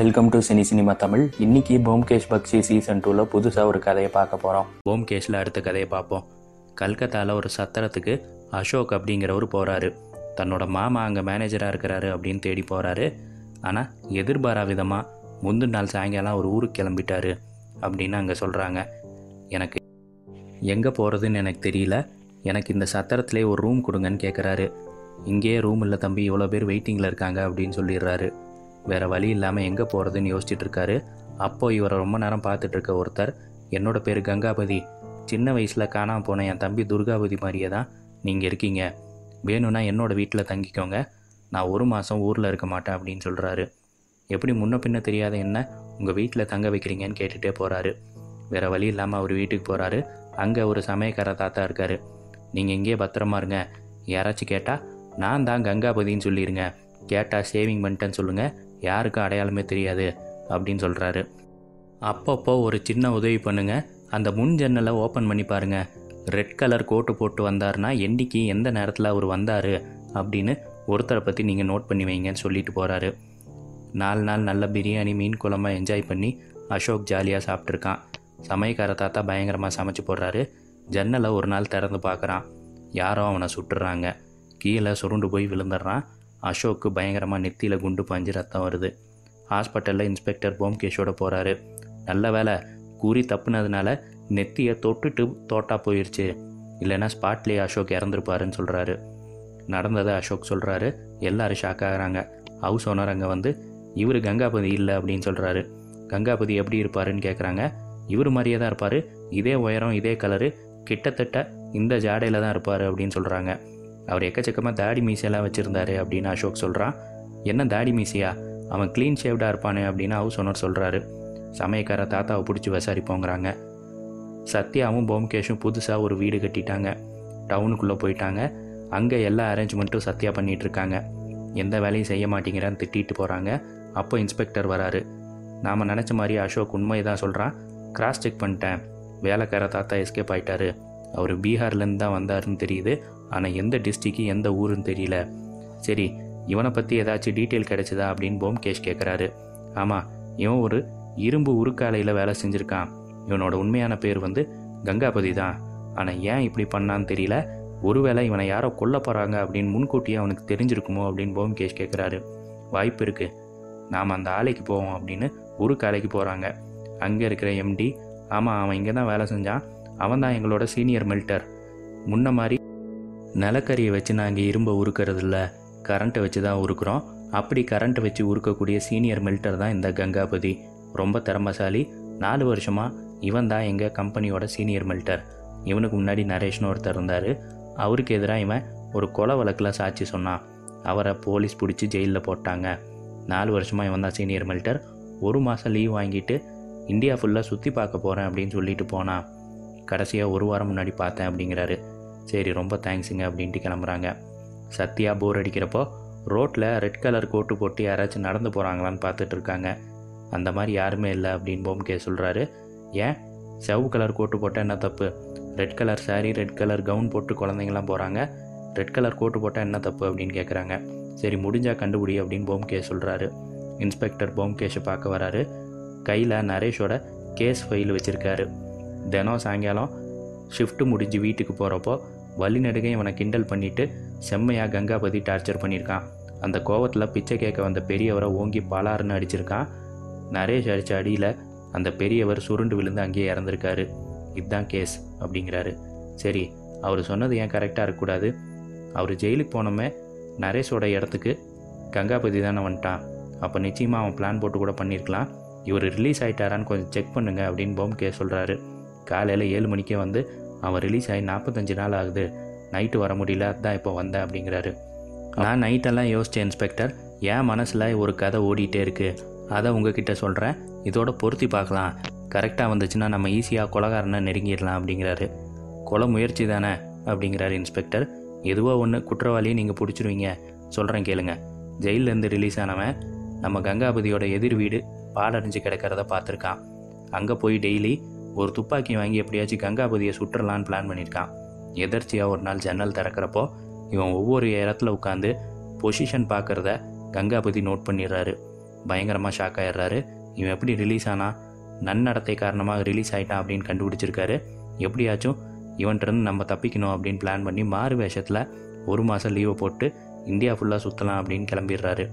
Welcome to cine cinema Tamil இன்னைக்கு போம்கேஷ் பக்ஷி season டூவில் புதுசாக ஒரு கதையை பார்க்க போகிறோம் போம்கேஷில் அடுத்த கதையை பார்ப்போம். கல்கத்தாவில் ஒரு சத்திரத்துக்கு அசோக் அப்படிங்கிறவர் போகிறாரு தன்னோட மாமா அங்கே மேனேஜராக இருக்கிறாரு அப்படின்னு தேடி போகிறாரு ஆனால் எதிர்பாரா விதமாக முந்தின நாள் சாயங்காலம் ஒரு ஊருக்கு கிளம்பிட்டாரு அப்படின்னு அங்கே சொல்கிறாங்க எனக்கு எங்கே போகிறதுன்னு எனக்கு தெரியல. எனக்கு இந்த சத்திரத்திலே ஒரு ரூம் கொடுங்கன்னு கேட்குறாரு இங்கேயே ரூம் இல்லை தம்பி இவ்வளோ பேர் வெயிட்டிங்கில் இருக்காங்க அப்படின்னு சொல்லிடுறாரு. வேறு வழி இல்லாமல் எங்கே போகிறதுன்னு யோசிச்சுட்டு இருக்காரு. அப்போ இவரை ரொம்ப நேரம் பார்த்துட்டு இருக்க ஒருத்தர் என்னோட பேர் கங்காபதி. சின்ன வயசில் காணாமல் போன என் தம்பி துர்காபதி மாதிரியே தான் நீங்கள் இருக்கீங்க. வேணும்னா என்னோடய வீட்டில் தங்கிக்கோங்க. நான் ஒரு மாதம் ஊரில் இருக்க மாட்டேன் அப்படின்னு சொல்கிறாரு எப்படி முன்ன பின்ன தெரியாத என்ன? உங்கள் வீட்டில் தங்க வைக்கிறீங்கன்னு கேட்டுகிட்டே போகிறாரு வேறு வழி இல்லாமல் அவர் வீட்டுக்கு போகிறாரு அங்கே ஒரு சமயக்கார தாத்தா இருக்கார். நீங்கள் இங்கேயே பத்திரமா இருங்க. யாராச்சும் கேட்டால் நான் தான் கங்காபதின்னு சொல்லிடுங்க கேட்டால் சேவிங் பண்ணிட்டேன்னு சொல்லுங்கள் யாருக்கும் அடையாளமே தெரியாது அப்படின்னு சொல்கிறாரு அப்பப்போ ஒரு சின்ன உதவி பண்ணுங்க. அந்த முன் ஜன்னலை ஓப்பன் பண்ணி பாருங்கள் ரெட் கலர் கோட்டு போட்டு வந்தாருன்னா என்னைக்கு எந்த நேரத்தில் அவர் வந்தார்? அப்படின்னு ஒருத்தரை பற்றி நீங்கள் நோட் பண்ணி வைங்கன்னு சொல்லிட்டு போகிறாரு நாலு நாள் நல்ல பிரியாணி மீன் குழம்பை என்ஜாய் பண்ணி அசோக் ஜாலியாக சாப்பிட்ருக்கான் சமயக்கார தாத்தா பயங்கரமாக சமைச்சு போடுறாரு. ஜன்னலை ஒரு நாள் திறந்து பார்க்குறான். யாரோ அவனை சுட்டுறாங்க. கீழே சுருண்டு போய் விழுந்துடுறான். அசோக்கு பயங்கரமாக நெத்தியில் குண்டு பாஞ்சு ரத்தம் வருது. ஹாஸ்பிட்டலில் இன்ஸ்பெக்டர் போம்கேஷோட போகிறாரு நல்ல வேலை கூறி தப்புனதுனால நெத்தியை தொட்டுட்டு தோட்டா போயிடுச்சு இல்லைன்னா ஸ்பாட்லேயே அசோக் இறந்துருப்பாருன்னு சொல்கிறாரு நடந்ததை அசோக் சொல்கிறாரு எல்லாரும் ஷாக் ஆகிறாங்க. ஹவுஸ் ஓனர் அங்கே வந்து இவர் கங்காபதி இல்லை அப்படின்னு சொல்கிறாரு கங்காபதி எப்படி இருப்பாருன்னு கேட்குறாங்க இவர் மாதிரியே தான் இருப்பார். இதே உயரம் இதே கலரு கிட்டத்தட்ட இந்த ஜாடையில் தான் இருப்பார் அப்படின்னு சொல்கிறாங்க அவர் எக்கச்சக்கமாக தாடி மீசையெல்லாம் வச்சுருந்தாரு அப்படின்னு அசோக் சொல்கிறான் என்ன தாடி மீசையா? அவன் க்ளீன் ஷேவ்டாக இருப்பானே அப்படின்னு ஹவுஸ் ஓனர் சொல்கிறாரு சமயக்கார தாத்தாவை பிடிச்சி விசாரிப்போங்கிறாங்க. சத்யாவும் போம்கேஷும் புதுசாக ஒரு வீடு கட்டிட்டாங்க. டவுனுக்குள்ளே போயிட்டாங்க. அங்கே எல்லா அரேஞ்ச்மெண்ட்டும் சத்யா பண்ணிகிட்ருக்காங்க எந்த வேலையும் செய்ய மாட்டேங்கிறான்னு திட்டிட்டு போகிறாங்க அப்போ இன்ஸ்பெக்டர் வராரு. நாம் நினச்ச மாதிரி அசோக் உண்மையை தான் சொல்கிறான் கிராஸ் செக் பண்ணிட்டேன். வேலைக்கார தாத்தா எஸ்கேப் ஆகிட்டாரு அவர் பீகார்லேருந்து தான் வந்தாருன்னு தெரியுது. ஆனால் எந்த டிஸ்ட்ரிக்கு எந்த ஊருன்னு தெரியல. சரி இவனை பற்றி ஏதாச்சும் டீட்டெயில் கிடைச்சதா அப்படின்னு போம்கேஷ் கேட்குறாரு ஆமாம் இவன் ஒரு இரும்பு உருக்காலையில் வேலை செஞ்சுருக்கான். இவனோட உண்மையான பேர் வந்து கங்காபதி தான். ஆனால் ஏன் இப்படி பண்ணான்னு தெரியல. ஒருவேளை இவனை யாரோ கொல்ல போகிறாங்க அப்படின்னு முன்கூட்டியே அவனுக்கு தெரிஞ்சிருக்குமோ அப்படின்னு போம்கேஷ் கேட்குறாரு வாய்ப்பு இருக்குது நாம் அந்த ஆலைக்கு போவோம் அப்படின்னு உருக்காலைக்கு போகிறாங்க அங்கே இருக்கிற எம்டி ஆமாம் அவன் இங்கே தான் வேலை செஞ்சான். அவன் தான் எங்களோட சீனியர் மெல்டர் முன்ன மாதிரி நிலக்கரியை வச்சு நாங்கள் இரும்பை உருக்கிறது இல்லை கரண்ட்டை வச்சு தான் உருக்குறோம். அப்படி கரண்ட்டை வச்சு உருக்கக்கூடிய சீனியர் மில்டர் தான் இந்த கங்காபதி. ரொம்ப திறமசாலி. நாலு வருஷமாக இவன் தான் எங்கள் கம்பெனியோட சீனியர் மில்டர் இவனுக்கு முன்னாடி நரேஷ்னு ஒருத்தர் இருந்தார். அவருக்கு எதிராக இவன் ஒரு கொலை வழக்கில் சாட்சி சொன்னான். அவரை போலீஸ் பிடிச்சி ஜெயிலில் போட்டாங்க. நாலு வருஷமாக இவன் தான் சீனியர் மில்டர் ஒரு மாதம் லீவ் வாங்கிட்டு இந்தியா ஃபுல்லாக சுற்றி பார்க்க போகிறேன் அப்படின்னு சொல்லிட்டு போனான். கடைசியாக ஒரு வாரம் முன்னாடி பார்த்தேன் அப்படிங்கிறாரு. சரி ரொம்ப தேங்க்ஸுங்க அப்படின்ட்டு கிளம்புறாங்க. சத்யா போர் அடிக்கிறப்போ ரோட்டில் ரெட் கலர் கோட்டு போட்டு யாராச்சும் நடந்து போகிறாங்களான்னு பார்த்துட்டு இருக்காங்க. அந்த மாதிரி யாருமே இல்லை அப்படின்னு போம்கே சொல்கிறாரு ஏன்? செவ் கலர் கோட்டு போட்டால் என்ன தப்பு? Red colour sari red colour gown போட்டு குழந்தைங்களாம் போகிறாங்க ரெட் கலர் கோட்டு போட்டால் என்ன தப்பு அப்படின்னு கேட்குறாங்க சரி முடிஞ்சால் கண்டுபிடி அப்படின்னு போம்கே சொல்கிறாரு இன்ஸ்பெக்டர் போம்கேஷை பார்க்க வராரு. கையில் நரேஷோட கேஸ் ஃபைல் வச்சுருக்காரு. தினம் சாயங்காலம் ஷிஃப்ட் முடிஞ்சு வீட்டுக்கு போகிறப்போ வழிநடுகை இவனை கிண்டல் பண்ணிட்டு செம்மையாக கங்காபதி டார்ச்சர் பண்ணியிருக்கான். அந்த கோவத்தில் பிச்சை கேட்க வந்த பெரியவரை ஓங்கி பலாருன்னு அடிச்சிருக்கான். நரேஷ் அடித்த அடியில் அந்த பெரியவர் சுருண்டு விழுந்து அங்கேயே இறந்துருக்காரு. இதுதான் கேஸ் அப்படிங்கிறாரு. சரி அவர் சொன்னது ஏன் கரெக்டாக இருக்கக்கூடாது? அவர் ஜெயிலுக்கு போனோமே நரேஷோட இடத்துக்கு கங்காபதி தானே வந்துட்டான். அப்போ நிச்சயமாக அவன் பிளான் போட்டு கூட பண்ணியிருக்கலாம் இவர் ரிலீஸ் ஆகிட்டாரான்னு கொஞ்சம் செக் பண்ணுங்க அப்படின்னு போம்கே சொல்கிறாரு காலையில் ஏழு மணிக்கே வந்து அவன் ரிலீஸ் ஆகி நாற்பத்தஞ்சு நாள் ஆகுது. நைட்டு வர முடியல அதான் இப்போ வந்தேன் அப்படிங்கிறாரு. நான் நைட்டெல்லாம் யோசித்தேன் இன்ஸ்பெக்டர் என் மனசில் ஒரு கதை ஓடிட்டே இருக்குது அதை உங்ககிட்ட சொல்கிறேன் இதோட பொருத்தி பார்க்கலாம். கரெக்டாக வந்துச்சுன்னா நம்ம ஈஸியாக கொலகாரனை நெருங்கிடலாம் அப்படிங்கிறாரு. கொலை முயற்சி தானே அப்படிங்கிறாரு இன்ஸ்பெக்டர் எதுவோ ஒன்று குற்றவாளியை நீங்கள் பிடிச்சிருவீங்க. சொல்கிறேன் கேளுங்க. ஜெயிலேருந்து ரிலீஸ் ஆனவன் நம்ம கங்காபதியோட எதிர் வீடு பாலடைஞ்சு கிடக்கிறத பார்த்துருக்கான். அங்கே போய் டெய்லி ஒரு துப்பாக்கி வாங்கி எப்படியாச்சும் கங்காபதியை சுற்றலான்னு பிளான் பண்ணியிருக்கான். எதர்ச்சியாக ஒரு நாள் ஜன்னல் திறக்கிறப்போ இவன் ஒவ்வொரு இடத்துல உட்காந்து பொசிஷன் பார்க்குறத கங்காபதி நோட் பண்ணிடுறாரு. பயங்கரமாக ஷாக் ஆயிடுறாரு. இவன் எப்படி ரிலீஸ் ஆனா நன்னடத்தை காரணமாக ரிலீஸ் ஆகிட்டான் அப்படின்னு கண்டுபிடிச்சிருக்காரு. எப்படியாச்சும் இவன்கிட்டருந்து நம்ம தப்பிக்கணும் அப்படின்னு பிளான் பண்ணி மாறு வேஷத்தில் ஒரு மாதம் லீவை போட்டு இந்தியா ஃபுல்லாக சுற்றலாம் அப்படின்னு கிளம்பிடுறாரு.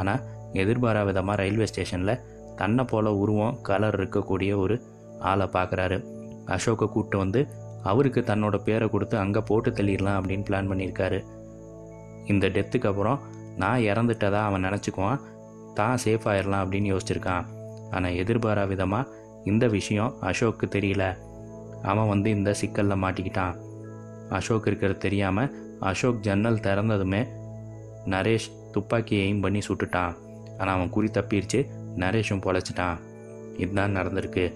ஆனால் எதிர்பாரா விதமாக ரயில்வே ஸ்டேஷனில் தன்னை போல உருவம் கலர் இருக்கக்கூடிய ஒரு ஆளை பார்க்குறாரு. அசோக்கை கூப்பிட்டு வந்து அவருக்கு தன்னோட பேரை கொடுத்து அங்கே போட்டு தள்ளிடலாம் அப்படின்னு பிளான் பண்ணியிருக்காரு. இந்த டெத்துக்கு அப்புறம் நான் இறந்துட்டதா அவன் நினச்சிக்குவான். தான் சேஃப் ஆயிடலாம் அப்படின்னு யோசிச்சிருக்கான். ஆனால் எதிர்பாரா விதமாக இந்த விஷயம் அசோக்கு தெரியல. அவன் வந்து இந்த சிக்கலில் மாட்டிக்கிட்டான். அசோக் இருக்கிறது தெரியாமல் அசோக் ஜன்னல் திறந்ததுமே நரேஷ் துப்பாக்கியை எய்ம் பண்ணி சுட்டுட்டான். ஆனால் அவன் குறி தப்பிடுச்சு நரேஷும் பொழைச்சிட்டான். இதுதான் நடந்திருக்கு.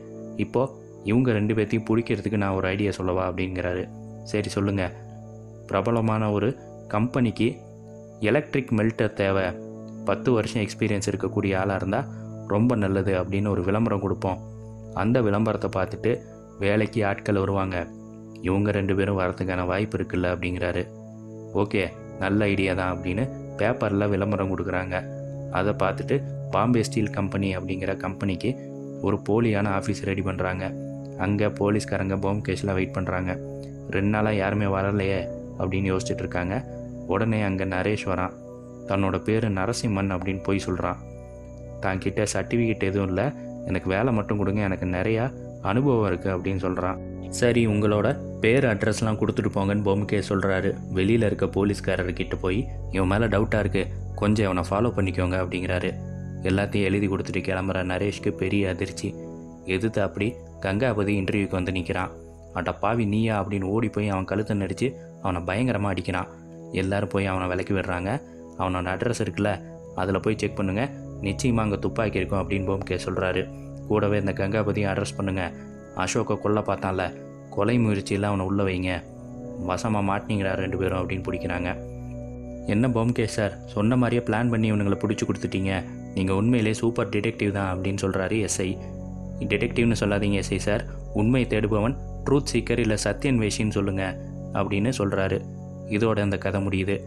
இப்போ இவங்க ரெண்டு பேர்த்தையும் பிடிக்கிறதுக்கு நான் ஒரு ஐடியா சொல்லவா அப்படிங்கிறாரு. சரி சொல்லுங்க. பிரபலமான ஒரு கம்பெனிக்கு எலக்ட்ரிக் மெல்டர் தேவை. பத்து வருஷம் எக்ஸ்பீரியன்ஸ் இருக்கக்கூடிய ஆளாக இருந்தால் ரொம்ப நல்லது அப்படின்னு ஒரு விளம்பரம் கொடுப்போம். அந்த விளம்பரத்தை பார்த்துட்டு வேலைக்கு ஆட்கள் வருவாங்க. இவங்க ரெண்டு பேரும் வரதுக்கான வாய்ப்பு இருக்குல்ல அப்படிங்கிறாரு. ஓகே நல்ல ஐடியா தான் அப்படின்னு பேப்பரில் விளம்பரம் கொடுக்குறாங்க. அதை பார்த்துட்டு பாம்பே ஸ்டீல் கம்பெனி அப்படிங்கிற கம்பெனிக்கு ஒரு போலியான ஆஃபீஸ் ரெடி பண்ணுறாங்க அங்கே போலீஸ்காரங்க போம் கேஸில் வெயிட் பண்ணுறாங்க ரெண்டு நாளாக யாருமே வரலையே அப்படின்னு யோசிச்சுட்டு இருக்காங்க. உடனே அங்கே நரேஷ் வரான். தன்னோட பேர் நரசிம்மன் அப்படின்னு போய் சொல்கிறான் தான் கிட்ட சர்டிஃபிகேட் எதுவும் இல்லை. எனக்கு வேலை மட்டும் கொடுங்க. எனக்கு நிறையா அனுபவம் இருக்குது அப்படின்னு சொல்கிறான் சரி உங்களோட பேர் அட்ரஸ்லாம் கொடுத்துட்டு போங்கன்னு பொம்கே சொல்கிறாரு வெளியில் இருக்க போலீஸ்காரர்கிட்ட போய் இவன் மேலே டவுட்டாக இருக்குது கொஞ்சம் இவனை ஃபாலோ பண்ணிக்கோங்க அப்படிங்கிறாரு. எல்லாத்தையும் எழுதி கொடுத்துட்டு கிளம்புற நரேஷ்க்கு பெரிய அதிர்ச்சி. எதிர்த்து அப்படி? கங்காபதி இன்டர்வியூக்கு வந்து நிற்கிறான் அட பாவி நீயா அப்படின்னு ஓடி போய் அவன் கழுத்தை நடித்து அவனை பயங்கரமாக அடிக்கிறான். எல்லாரும் போய் அவனை விலக்கி விடுறாங்க. அவனோட அட்ரஸ் இருக்குல்ல அதில் போய் செக் பண்ணுங்கள் நிச்சயமாக அங்கே துப்பாக்கி இருக்கும் அப்படின்னு போம்கே சொல்கிறாரு கூடவே இந்த கங்காபதியும் அட்ரஸ் பண்ணுங்கள் அசோக்கை கொல்ல பார்த்தான்ல. கொலை முயற்சியில் அவனை உள்ள வைங்க. வசமாக மாட்டினீங்களா ரெண்டு பேரும் அப்படின்னு பிடிக்கிறாங்க. என்ன பொம்கே சார்? சொன்ன மாதிரியே பிளான் பண்ணி இவனுங்களை பிடிச்சி கொடுத்துட்டீங்க. நீங்கள் உண்மையிலே சூப்பர் டிடெக்டிவ் தான் அப்படின்னு சொல்கிறாரு எஸ்ஐ. டிடெக்டிவ்னு சொல்லாதீங்க எஸ்ஐ சார். உண்மை தேடுபவன் ட்ரூத் சீக்கர் இல்லை சத்யன் வேஷின்னு சொல்லுங்கள் அப்படின்னு சொல்கிறாரு இதோட அந்த கதை முடியுது.